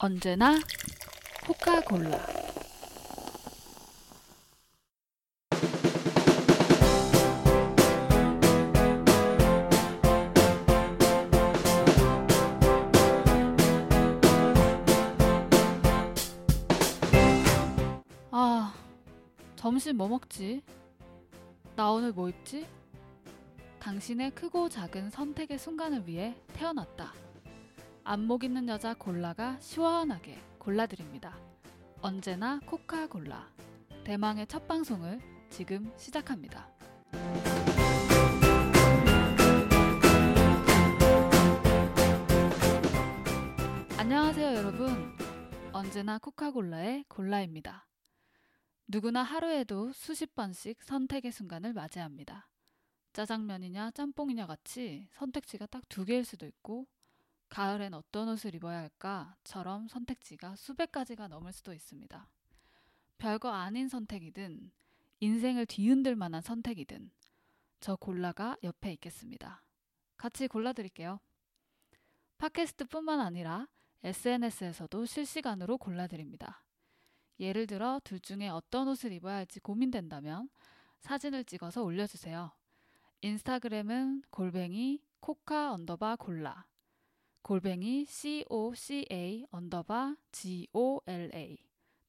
언제나 코카콜라. 아, 점심 뭐 먹지? 나 오늘 뭐 입지? 당신의 크고 작은 선택의 순간을 위해 태어났다. 안목 있는 여자 골라가 시원하게 골라드립니다. 언제나 코카골라. 대망의 첫 방송을 지금 시작합니다. 안녕하세요, 여러분. 언제나 코카골라의 골라입니다. 누구나 하루에도 수십 번씩 선택의 순간을 맞이합니다. 짜장면이냐 짬뽕이냐 같이 선택지가 딱 두 개일 수도 있고 가을엔 어떤 옷을 입어야 할까?처럼 선택지가 수백 가지가 넘을 수도 있습니다. 별거 아닌 선택이든 인생을 뒤흔들 만한 선택이든 저 골라가 옆에 있겠습니다. 같이 골라드릴게요. 팟캐스트뿐만 아니라 SNS에서도 실시간으로 골라드립니다. 예를 들어 둘 중에 어떤 옷을 입어야 할지 고민된다면 사진을 찍어서 올려주세요. 인스타그램은 골뱅이 코카 언더바 골라 골뱅이 coca 언더바 gola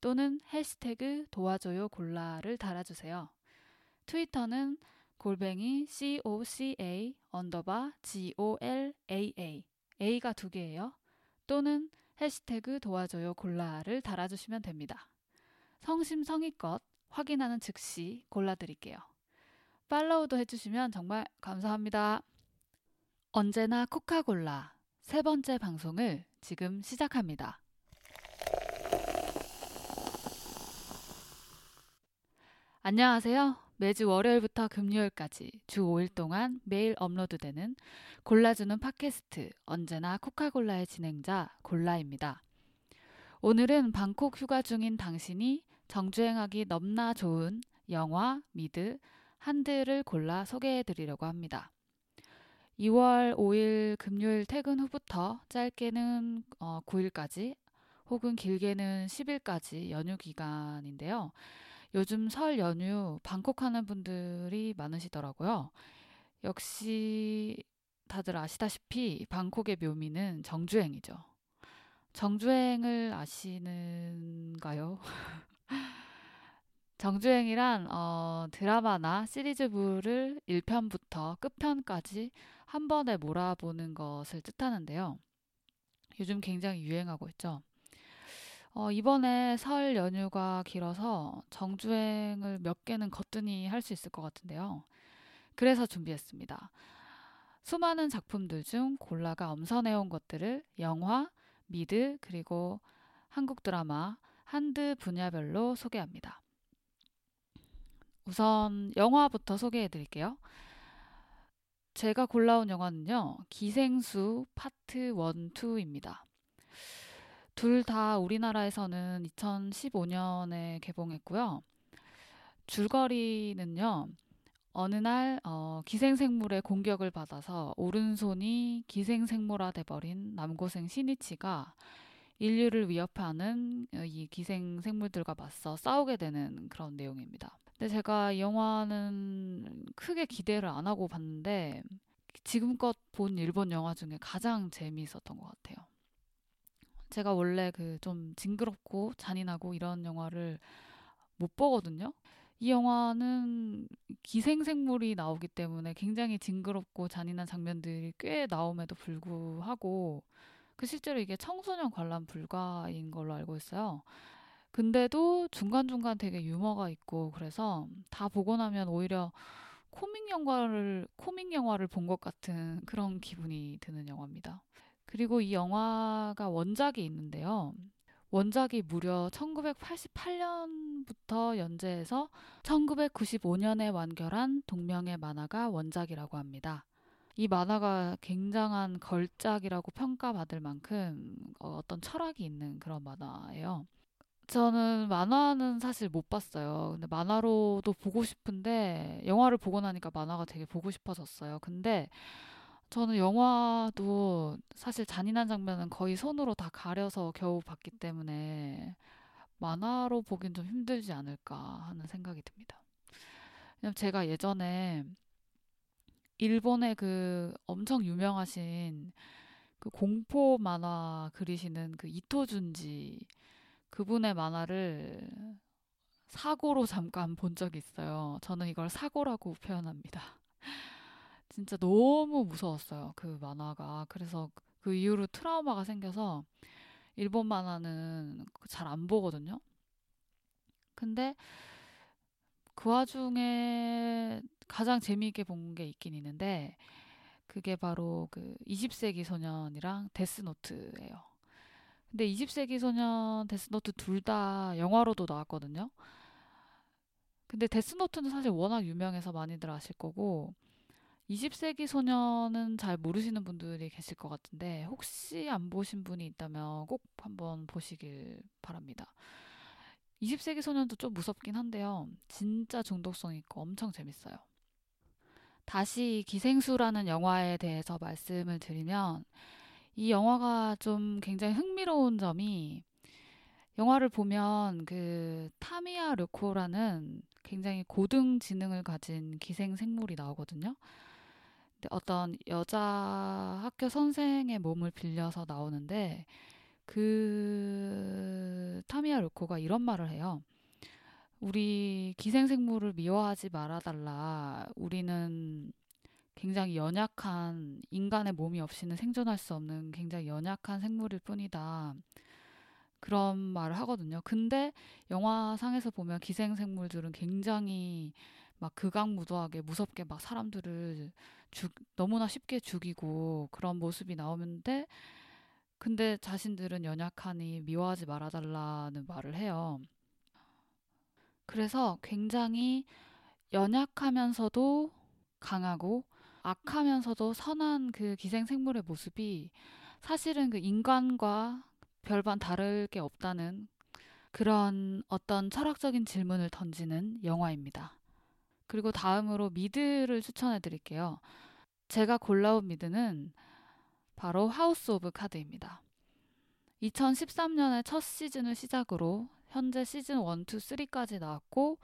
또는 해시태그 도와줘요 골라를 달아주세요. 트위터는 골뱅이 coca 언더바 golaa a가 두 개예요. 또는 해시태그 도와줘요 골라를 달아주시면 됩니다. 성심성의껏 확인하는 즉시 골라드릴게요. 팔로우도 해주시면 정말 감사합니다. 언제나 코카골라 세 번째 방송을 지금 시작합니다. 안녕하세요. 매주 월요일부터 금요일까지 주 5일 동안 매일 업로드되는 골라주는 팟캐스트 언제나 코카골라의 진행자 골라입니다. 오늘은 방콕 휴가 중인 당신이 정주행하기 넘나 좋은 영화, 미드, 한들을 골라 소개해 드리려고 합니다. 2월 5일 금요일 퇴근 후부터 짧게는 어, 9일까지 혹은 길게는 10일까지 연휴 기간인데요. 요즘 설 연휴 방콕 하는 분들이 많으시더라고요. 역시 다들 아시다시피 방콕의 묘미는 정주행이죠. 정주행을 아시는가요? 정주행이란 어, 드라마나 시리즈물을 1편부터 끝편까지 한 번에 몰아보는 것을 뜻하는데요. 요즘 굉장히 유행하고 있죠. 어, 이번에 설 연휴가 길어서 정주행을 몇 개는 거뜬히 할 수 있을 것 같은데요. 그래서 준비했습니다. 수많은 작품들 중 골라가 엄선해온 것들을 영화, 미드, 그리고 한국 드라마, 한드 분야별로 소개합니다. 우선 영화부터 소개해 드릴게요. 제가 골라온 영화는요, 기생수 파트 1, 2입니다. 둘 다 우리나라에서는 2015년에 개봉했고요. 줄거리는요, 어느 날 어, 기생생물의 공격을 받아서 오른손이 기생생물화 돼버린 남고생 신이치가 인류를 위협하는 이 기생생물들과 맞서 싸우게 되는 그런 내용입니다. 근데 제가 이 영화는 크게 기대를 안 하고 봤는데 지금껏 본 일본 영화 중에 가장 재미있었던 것 같아요. 제가 원래 그 좀 징그럽고 잔인하고 이런 영화를 못 보거든요. 이 영화는 기생생물이 나오기 때문에 굉장히 징그럽고 잔인한 장면들이 꽤 나옴에도 불구하고 그 실제로 이게 청소년 관람 불가인 걸로 알고 있어요. 근데도 중간중간 되게 유머가 있고 그래서 다 보고 나면 오히려 코믹 영화를 코믹 영화를 본 것 같은 그런 기분이 드는 영화입니다. 그리고 이 영화가 원작이 있는데요. 원작이 무려 1988년부터 연재해서 1995년에 완결한 동명의 만화가 원작이라고 합니다. 이 만화가 굉장한 걸작이라고 평가받을 만큼 어떤 철학이 있는 그런 만화예요. 저는 만화는 사실 못 봤어요. 근데 만화로도 보고 싶은데 영화를 보고 나니까 만화가 되게 보고 싶어졌어요. 근데 저는 영화도 사실 잔인한 장면은 거의 손으로 다 가려서 겨우 봤기 때문에 만화로 보긴 좀 힘들지 않을까 하는 생각이 듭니다. 왜냐면 제가 예전에 일본의 그 엄청 유명하신 그 공포 만화 그리시는 그 이토준지 그분의 만화를 사고로 잠깐 본 적이 있어요. 저는 이걸 사고라고 표현합니다. 진짜 너무 무서웠어요. 그 만화가. 그래서 그 이후로 트라우마가 생겨서 일본 만화는 잘 안 보거든요. 근데 그 와중에 가장 재미있게 본 게 있긴 있는데 그게 바로 그 20세기 소년이랑 데스노트예요. 근데 20세기 소년, 데스노트 둘 다 영화로도 나왔거든요. 근데 데스노트는 사실 워낙 유명해서 많이들 아실 거고 20세기 소년은 잘 모르시는 분들이 계실 것 같은데 혹시 안 보신 분이 있다면 꼭 한번 보시길 바랍니다. 20세기 소년도 좀 무섭긴 한데요. 진짜 중독성 있고 엄청 재밌어요. 다시 기생수라는 영화에 대해서 말씀을 드리면 이 영화가 좀 굉장히 흥미로운 점이 영화를 보면 그 타미야 르코라는 굉장히 고등 지능을 가진 기생 생물이 나오거든요. 어떤 여자 학교 선생의 몸을 빌려서 나오는데 그 타미야 르코가 이런 말을 해요. 우리 기생생물을 미워하지 말아달라. 우리는 굉장히 연약한 인간의 몸이 없이는 생존할 수 없는 굉장히 연약한 생물일 뿐이다. 그런 말을 하거든요. 근데 영화상에서 보면 기생생물들은 굉장히 막 극악무도하게 무섭게 막 사람들을 죽, 너무나 쉽게 죽이고 그런 모습이 나오는데 근데 자신들은 연약하니 미워하지 말아달라는 말을 해요. 그래서 굉장히 연약하면서도 강하고 악하면서도 선한 그 기생생물의 모습이 사실은 그 인간과 별반 다를 게 없다는 그런 어떤 철학적인 질문을 던지는 영화입니다. 그리고 다음으로 미드를 추천해 드릴게요. 제가 골라온 미드는 바로 하우스 오브 카드입니다. 2013년에 첫 시즌을 시작으로 현재 시즌 1, 2, 3까지 나왔고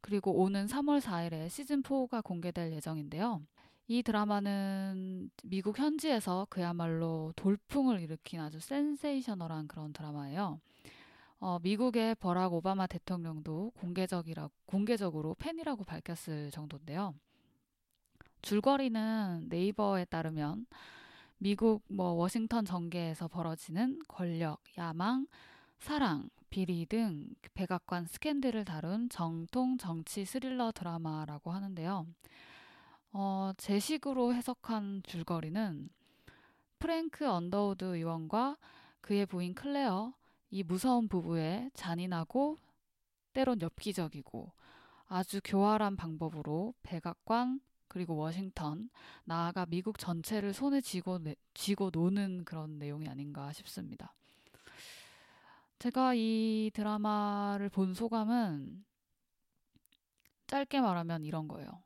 그리고 오는 3월 4일에 시즌 4가 공개될 예정인데요. 이 드라마는 미국 현지에서 그야말로 돌풍을 일으킨 아주 센세이셔널한 그런 드라마예요. 어, 미국의 버락 오바마 대통령도 공개적이라, 공개적으로 팬이라고 밝혔을 정도인데요. 줄거리는 네이버에 따르면 미국 뭐 워싱턴 정계에서 벌어지는 권력, 야망, 사랑, 비리 등 백악관 스캔들을 다룬 정통 정치 스릴러 드라마라고 하는데요. 어, 제 식으로 해석한 줄거리는 프랭크 언더우드 의원과 그의 부인 클레어, 이 무서운 부부의 잔인하고 때론 엽기적이고 아주 교활한 방법으로 백악관 그리고 워싱턴 나아가 미국 전체를 손에 쥐고 쥐고 노는 그런 내용이 아닌가 싶습니다. 제가 이 드라마를 본 소감은 짧게 말하면 이런 거예요.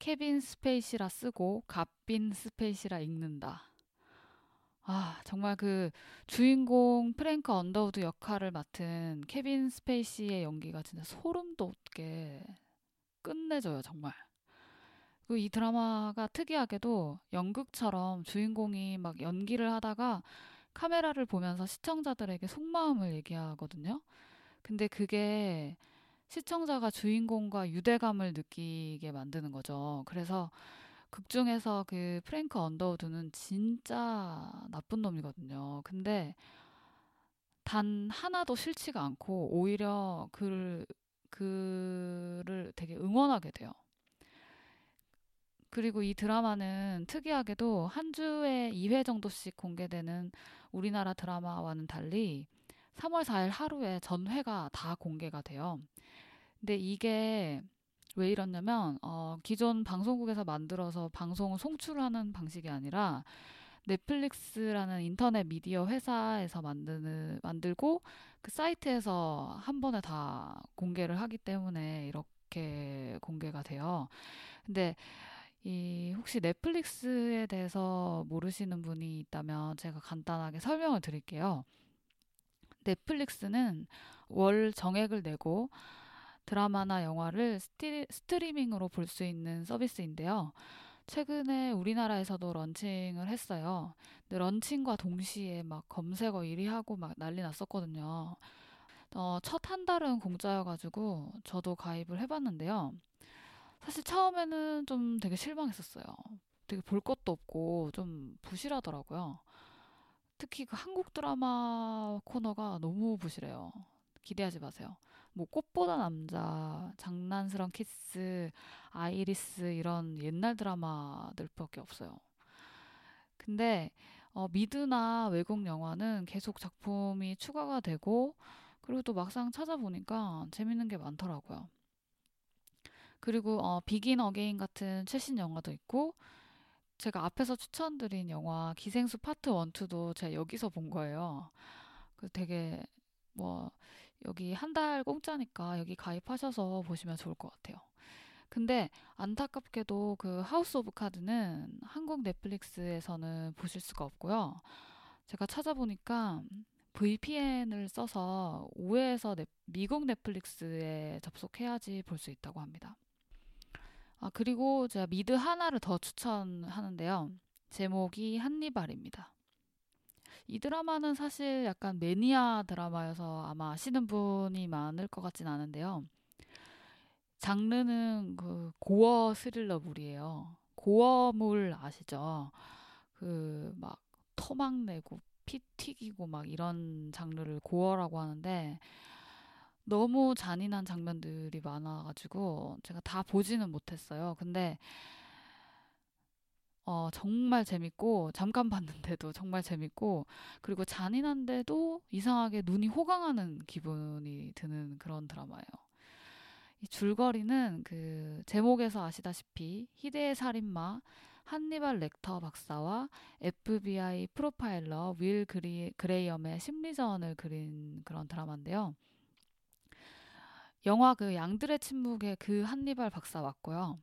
케빈 스페이시라 쓰고 갓빈 스페이시라 읽는다. 아, 정말 그 주인공 프랭크 언더우드 역할을 맡은 케빈 스페이시의 연기가 진짜 소름 돋게 끝내줘요, 정말. 그 이 드라마가 특이하게도 연극처럼 주인공이 막 연기를 하다가 카메라를 보면서 시청자들에게 속마음을 얘기하거든요. 근데 그게 시청자가 주인공과 유대감을 느끼게 만드는 거죠. 그래서 극 중에서 그 프랭크 언더우드는 진짜 나쁜 놈이거든요. 근데 단 하나도 싫지가 않고 오히려 그를 그를 되게 응원하게 돼요. 그리고 이 드라마는 특이하게도 한 주에 2회 정도씩 공개되는 우리나라 드라마와는 달리 3월 4일 하루에 전회가 다 공개가 돼요. 근데 이게 왜 이러냐면 어, 기존 방송국에서 만들어서 방송을 송출하는 방식이 아니라 넷플릭스라는 인터넷 미디어 회사에서 만드는 만들고 그 사이트에서 한 번에 다 공개를 하기 때문에 이렇게 공개가 돼요. 근데 이 혹시 넷플릭스에 대해서 모르시는 분이 있다면 제가 간단하게 설명을 드릴게요. 넷플릭스는 월 정액을 내고 드라마나 영화를 스티, 스트리밍으로 볼 수 있는 서비스인데요. 최근에 우리나라에서도 런칭을 했어요. 근데 런칭과 동시에 막 검색어 1위 하고 막 난리 났었거든요. 어, 첫 한 달은 공짜여가지고 저도 가입을 해봤는데요. 사실 처음에는 좀 되게 실망했었어요. 되게 볼 것도 없고 좀 부실하더라고요. 특히 그 한국 드라마 코너가 너무 부실해요. 기대하지 마세요. 뭐 꽃보다 남자, 장난스런 키스, 아이리스 이런 옛날 드라마들밖에 없어요. 근데 어, 미드나 외국 영화는 계속 작품이 추가가 되고 그리고 또 막상 찾아보니까 재밌는 게 많더라고요. 그리고 어, 비긴 어게인 같은 최신 영화도 있고 제가 앞에서 추천드린 영화 기생수 파트 1, 2도 제가 여기서 본 거예요. 그 되게 뭐 여기 한 달 공짜니까 여기 가입하셔서 보시면 좋을 것 같아요. 근데 안타깝게도 그 하우스 오브 카드는 한국 넷플릭스에서는 보실 수가 없고요. 제가 찾아보니까 VPN을 써서 우회해서 넷, 미국 넷플릭스에 접속해야지 볼 수 있다고 합니다. 아, 그리고 제가 미드 하나를 더 추천하는데요. 제목이 한니발입니다. 이 드라마는 사실 약간 매니아 드라마여서 아마 아시는 분이 많을 것 같진 않은데요. 장르는 그 고어 스릴러물이에요. 고어물 아시죠? 그 막 토막 내고 피 튀기고 막 이런 장르를 고어라고 하는데 너무 잔인한 장면들이 많아가지고 제가 다 보지는 못했어요. 근데 어, 정말 재밌고, 잠깐 봤는데도 정말 재밌고, 그리고 잔인한데도 이상하게 눈이 호강하는 기분이 드는 그런 드라마예요. 이 줄거리는 그 제목에서 아시다시피 희대의 살인마 한니발 렉터 박사와 FBI 프로파일러 윌 그리, 그레이엄의 심리전을 그린 그런 드라마인데요. 영화 그 양들의 침묵의 그 한니발 박사 맞고요.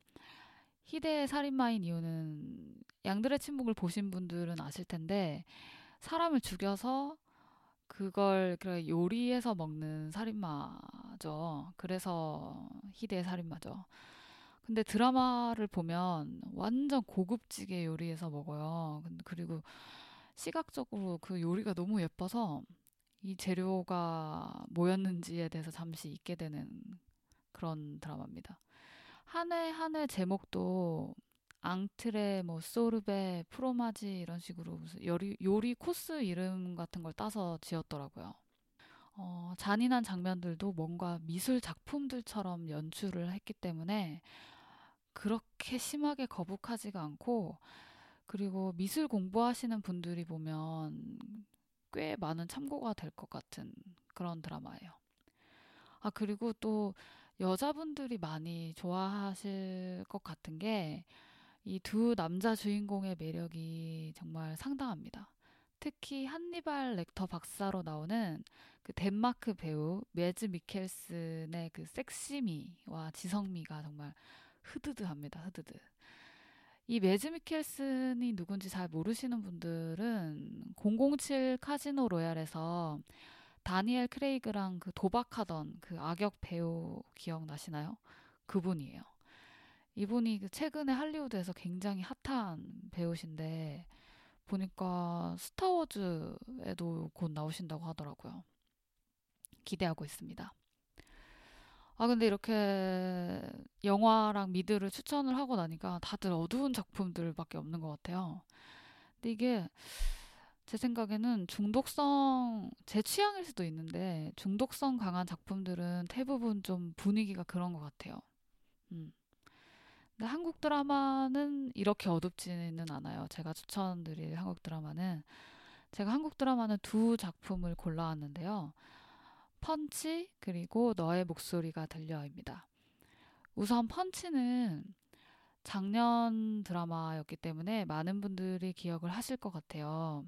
희대의 살인마인 이유는 양들의 침묵을 보신 분들은 아실 텐데 사람을 죽여서 그걸 요리해서 먹는 살인마죠. 그래서 희대의 살인마죠. 근데 드라마를 보면 완전 고급지게 요리해서 먹어요. 그리고 시각적으로 그 요리가 너무 예뻐서 이 재료가 뭐였는지에 대해서 잠시 잊게 되는 그런 드라마입니다. 한해한해 제목도 앙트레, 뭐 소르베, 프로마지 이런 식으로 무슨 요리, 요리 코스 이름 같은 걸 따서 지었더라고요. 어, 잔인한 장면들도 뭔가 미술 작품들처럼 연출을 했기 때문에 그렇게 심하게 거북하지가 않고 그리고 미술 공부하시는 분들이 보면 꽤 많은 참고가 될 것 같은 그런 드라마예요. 아, 그리고 또 여자분들이 많이 좋아하실 것 같은 게 이 두 남자 주인공의 매력이 정말 상당합니다. 특히 한니발 렉터 박사로 나오는 그 덴마크 배우 매즈 미켈슨의 그 섹시미와 지성미가 정말 흐드드합니다. 흐드드. 이 매즈 미켈슨이 누군지 잘 모르시는 분들은 007 카지노 로얄에서 다니엘 크레이그랑 그 도박하던 그 악역 배우 기억나시나요? 그분이에요. 이분이 그 최근에 할리우드에서 굉장히 핫한 배우신데 보니까 스타워즈에도 곧 나오신다고 하더라고요. 기대하고 있습니다. 아, 근데 이렇게 영화랑 미드를 추천을 하고 나니까 다들 어두운 작품들밖에 없는 것 같아요. 근데 이게 제 생각에는 중독성, 제 취향일 수도 있는데, 중독성 강한 작품들은 대부분 좀 분위기가 그런 것 같아요. 음. 근데 한국 드라마는 이렇게 어둡지는 않아요. 제가 추천드릴 한국 드라마는, 제가 한국 드라마는 두 작품을 골라왔는데요. 펀치, 그리고 너의 목소리가 들려입니다. 우선 펀치는 작년 드라마였기 때문에 많은 분들이 기억을 하실 것 같아요.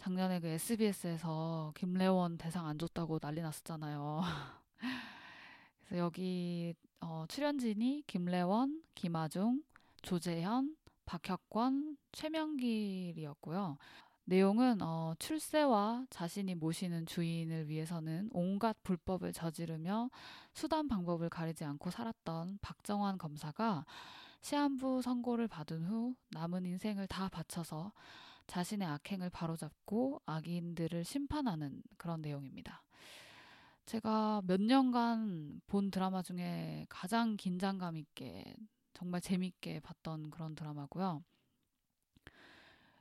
작년에 그 SBS에서 김래원 대상 안 줬다고 난리 났었잖아요. 그래서 여기 어, 출연진이 김래원, 김아중, 조재현, 박혁권, 최명길이었고요. 내용은 어, 출세와 자신이 모시는 주인을 위해서는 온갖 불법을 저지르며 수단 방법을 가리지 않고 살았던 박정환 검사가 시한부 선고를 받은 후 남은 인생을 다 바쳐서 자신의 악행을 바로잡고 악인들을 심판하는 그런 내용입니다. 제가 몇 년간 본 드라마 중에 가장 긴장감 있게 정말 재밌게 봤던 그런 드라마고요.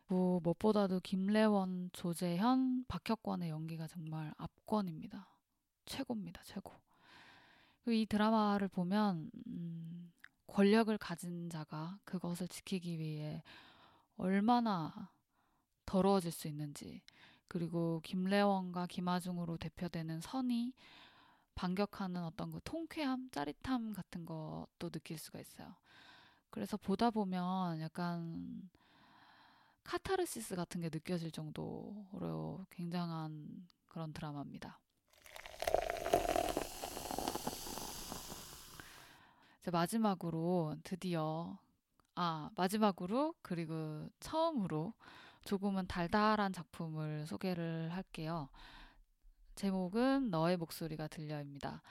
뭐 무엇보다도 김래원, 조재현, 박혁권의 연기가 정말 압권입니다. 최고입니다, 최고. 이 드라마를 보면 음, 권력을 가진 자가 그것을 지키기 위해 얼마나 더러워질 수 있는지 그리고 김래원과 김아중으로 대표되는 선이 반격하는 어떤 그 통쾌함, 짜릿함 같은 것도 느낄 수가 있어요. 그래서 보다 보면 약간 카타르시스 같은 게 느껴질 정도로 굉장한 그런 드라마입니다. 이제 마지막으로 드디어 아 마지막으로 그리고 처음으로 조금은 달달한 작품을 소개를 할게요. 제목은 너의 목소리가 들려입니다.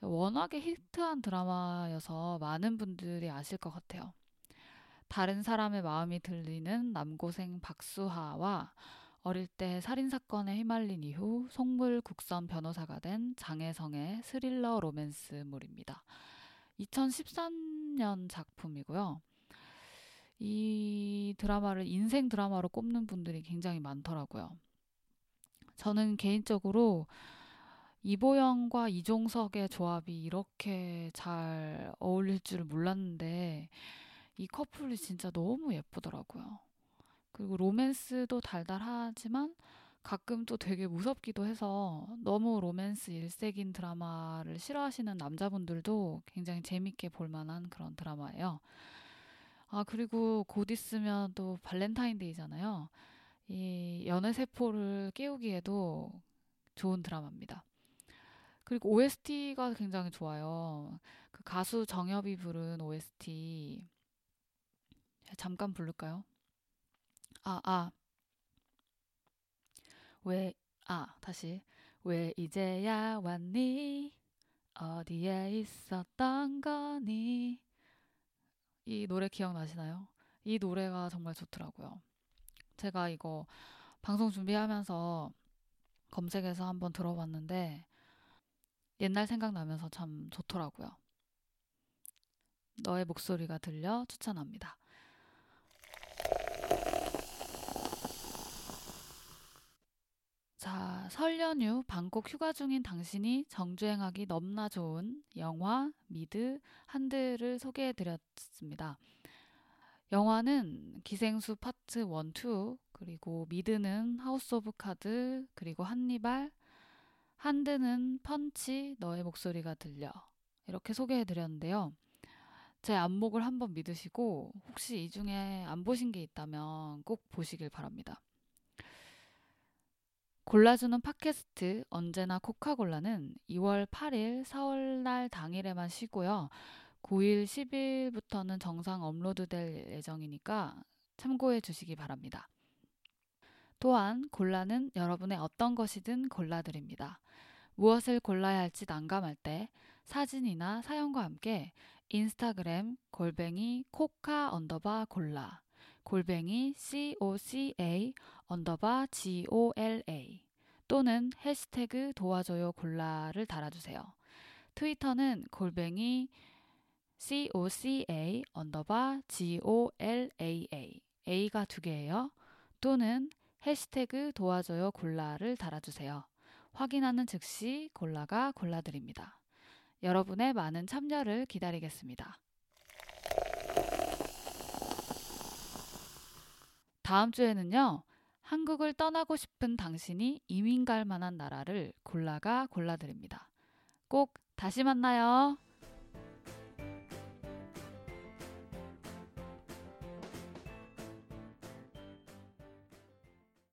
워낙에 히트한 드라마여서 많은 분들이 아실 것 같아요. 다른 사람의 마음이 들리는 남고생 박수하와 어릴 때 살인사건에 휘말린 이후 속물 국선 변호사가 된 장혜성의 스릴러 로맨스물입니다. 2013년 작품이고요. 이 드라마를 인생 드라마로 꼽는 분들이 굉장히 많더라고요. 저는 개인적으로 이보영과 이종석의 조합이 이렇게 잘 어울릴 줄 몰랐는데 이 커플이 진짜 너무 예쁘더라고요. 그리고 로맨스도 달달하지만 가끔 또 되게 무섭기도 해서 너무 로맨스 일색인 드라마를 싫어하시는 남자분들도 굉장히 재밌게 볼 만한 그런 드라마예요. 아, 그리고 곧 있으면 또 발렌타인데이잖아요. 이 연애 세포를 깨우기에도 좋은 드라마입니다. 그리고 OST가 굉장히 좋아요. 그 가수 정엽이 부른 OST 잠깐 부를까요? 아, 아. 왜, 아, 다시. 왜 이제야 왔니? 어디에 있었던 거니? 이 노래 기억나시나요? 이 노래가 정말 좋더라고요. 제가 이거 방송 준비하면서 검색해서 한번 들어봤는데 옛날 생각나면서 참 좋더라고요. 너의 목소리가 들려 추천합니다. 자, 설 연휴 방콕 휴가 중인 당신이 정주행하기 넘나 좋은 영화 미드 한드를 소개해 드렸습니다. 영화는 기생수 파트 1, 2, 그리고 미드는 하우스 오브 카드, 그리고 한니발, 한드는 펀치, 너의 목소리가 들려. 이렇게 소개해 드렸는데요. 제 안목을 한번 믿으시고 혹시 이 중에 안 보신 게 있다면 꼭 보시길 바랍니다. 골라주는 팟캐스트 언제나 코카골라는 2월 8일 설날 당일에만 쉬고요. 9일 10일부터는 정상 업로드될 예정이니까 참고해 주시기 바랍니다. 또한 골라는 여러분의 어떤 것이든 골라드립니다. 무엇을 골라야 할지 난감할 때 사진이나 사연과 함께 인스타그램 골뱅이 코카 언더바 골라 골뱅이 coca 언더바 gola 또는 해시태그 도와줘요 골라를 달아주세요. 트위터는 골뱅이 coca 언더바 golaa a가 두 개예요. 또는 해시태그 도와줘요 골라를 달아주세요. 확인하는 즉시 골라가 골라드립니다. 여러분의 많은 참여를 기다리겠습니다. 다음 주에는요, 한국을 떠나고 싶은 당신이 이민 갈 만한 나라를 골라가 골라드립니다. 꼭 다시 만나요.